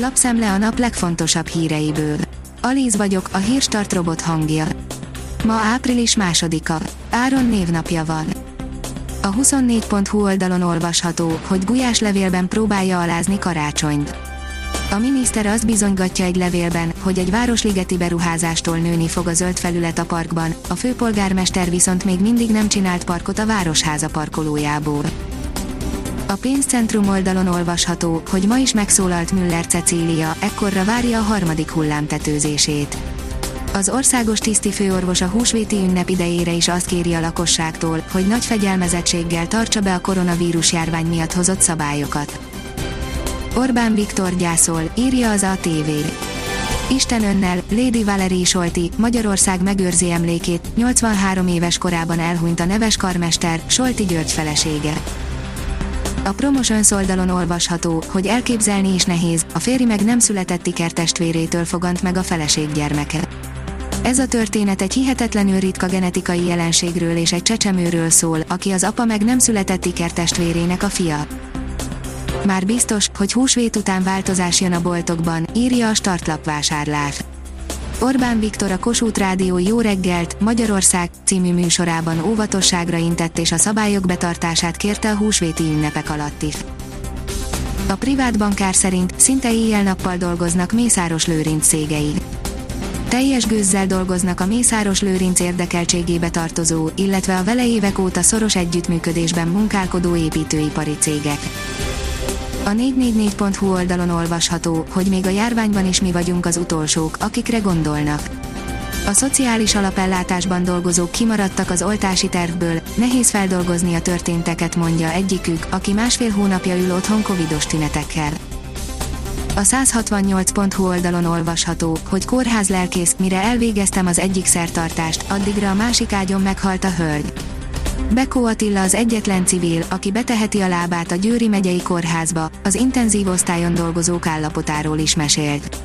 Lapszemle a nap legfontosabb híreiből. Alíz vagyok, a hírstart robot hangja. Ma április másodika. Áron névnapja van. A 24.hu oldalon olvasható, hogy Gulyás levélben próbálja alázni karácsonyt. A miniszter azt bizonygatja egy levélben, hogy egy városligeti beruházástól nőni fog a zöld felület a parkban, a főpolgármester viszont még mindig nem csinált parkot a városháza parkolójából. A pénzcentrum oldalon olvasható, hogy ma is megszólalt Müller Cecília, ekkorra várja a harmadik hullám tetőzését. Az országos tisztifőorvos a húsvéti ünnep idejére is azt kéri a lakosságtól, hogy nagy fegyelmezettséggel tartsa be a koronavírus járvány miatt hozott szabályokat. Orbán Viktor gyászol, írja az ATV. Isten önnel, Lady Valerie Solti, Magyarország megőrzi emlékét, 83 éves korában elhunyt a neves karmester, Solti György felesége. A Promotions oldalon olvasható, hogy elképzelni is nehéz, a férj meg nem született ikertestvérétől fogant meg a feleség gyermeke. Ez a történet egy hihetetlenül ritka genetikai jelenségről és egy csecsemőről szól, aki az apa meg nem született ikertestvérének a fia. Már biztos, hogy húsvét után változás jön a boltokban, írja a startlap vásárlás. Orbán Viktor a Kossuth Rádió Jó reggelt, Magyarország című műsorában óvatosságra intett és a szabályok betartását kérte a húsvéti ünnepek alatt is. A privát bankár szerint szinte éjjel-nappal dolgoznak Mészáros Lőrinc cégei. Teljes gőzzel dolgoznak a Mészáros Lőrinc érdekeltségébe tartozó, illetve a vele évek óta szoros együttműködésben munkálkodó építőipari cégek. A 444.hu oldalon olvasható, hogy még a járványban is mi vagyunk az utolsók, akikre gondolnak. A szociális alapellátásban dolgozók kimaradtak az oltási tervből, nehéz feldolgozni a történteket mondja egyikük, aki másfél hónapja ül otthon covidos tünetekkel. A 168.hu oldalon olvasható, hogy kórház lelkész, mire elvégeztem az egyik szertartást, addigra a másik ágyon meghalt a hölgy. Bekó Attila az egyetlen civil, aki beteheti a lábát a Győri megyei kórházba, az intenzív osztályon dolgozók állapotáról is mesélt.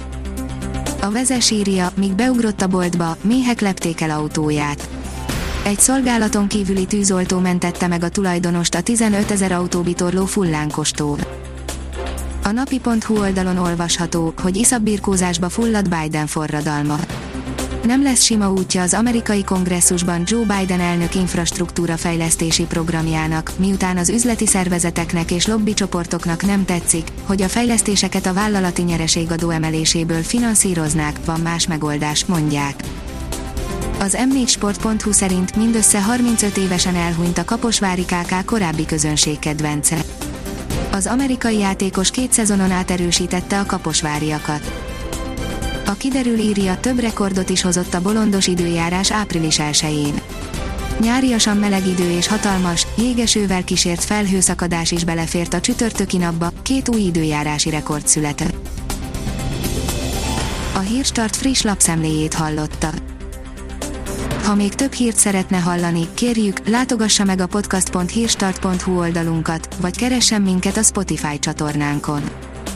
A vezes írja, míg beugrott a boltba, méhek lepték el autóját. Egy szolgálaton kívüli tűzoltó mentette meg a tulajdonost a 15 ezer autóbitorló fullánkostól. A napi.hu oldalon olvasható, hogy iszabbirkózásba fullad Biden forradalma nem lesz sima útja az amerikai kongresszusban Joe Biden elnök infrastruktúra fejlesztési programjának, miután az üzleti szervezeteknek és lobbycsoportoknak nem tetszik, hogy a fejlesztéseket a vállalati nyereségadó emeléséből finanszíroznák, van más megoldás, mondják. Az m4sport.hu szerint mindössze 35 évesen elhunyt a Kaposvári KK korábbi közönségkedvence. Az amerikai játékos két szezonon át erősítette a kaposváriakat. A kiderül írja, több rekordot is hozott a bolondos időjárás április 1-én. Nyáriasan meleg idő és hatalmas, jégesővel kísért felhőszakadás is belefért a csütörtöki napba, két új időjárási rekord született. A Hírstart friss lapszemléjét hallotta. Ha még több hírt szeretne hallani, kérjük, látogassa meg a podcast.hírstart.hu oldalunkat, vagy keressen minket a Spotify csatornánkon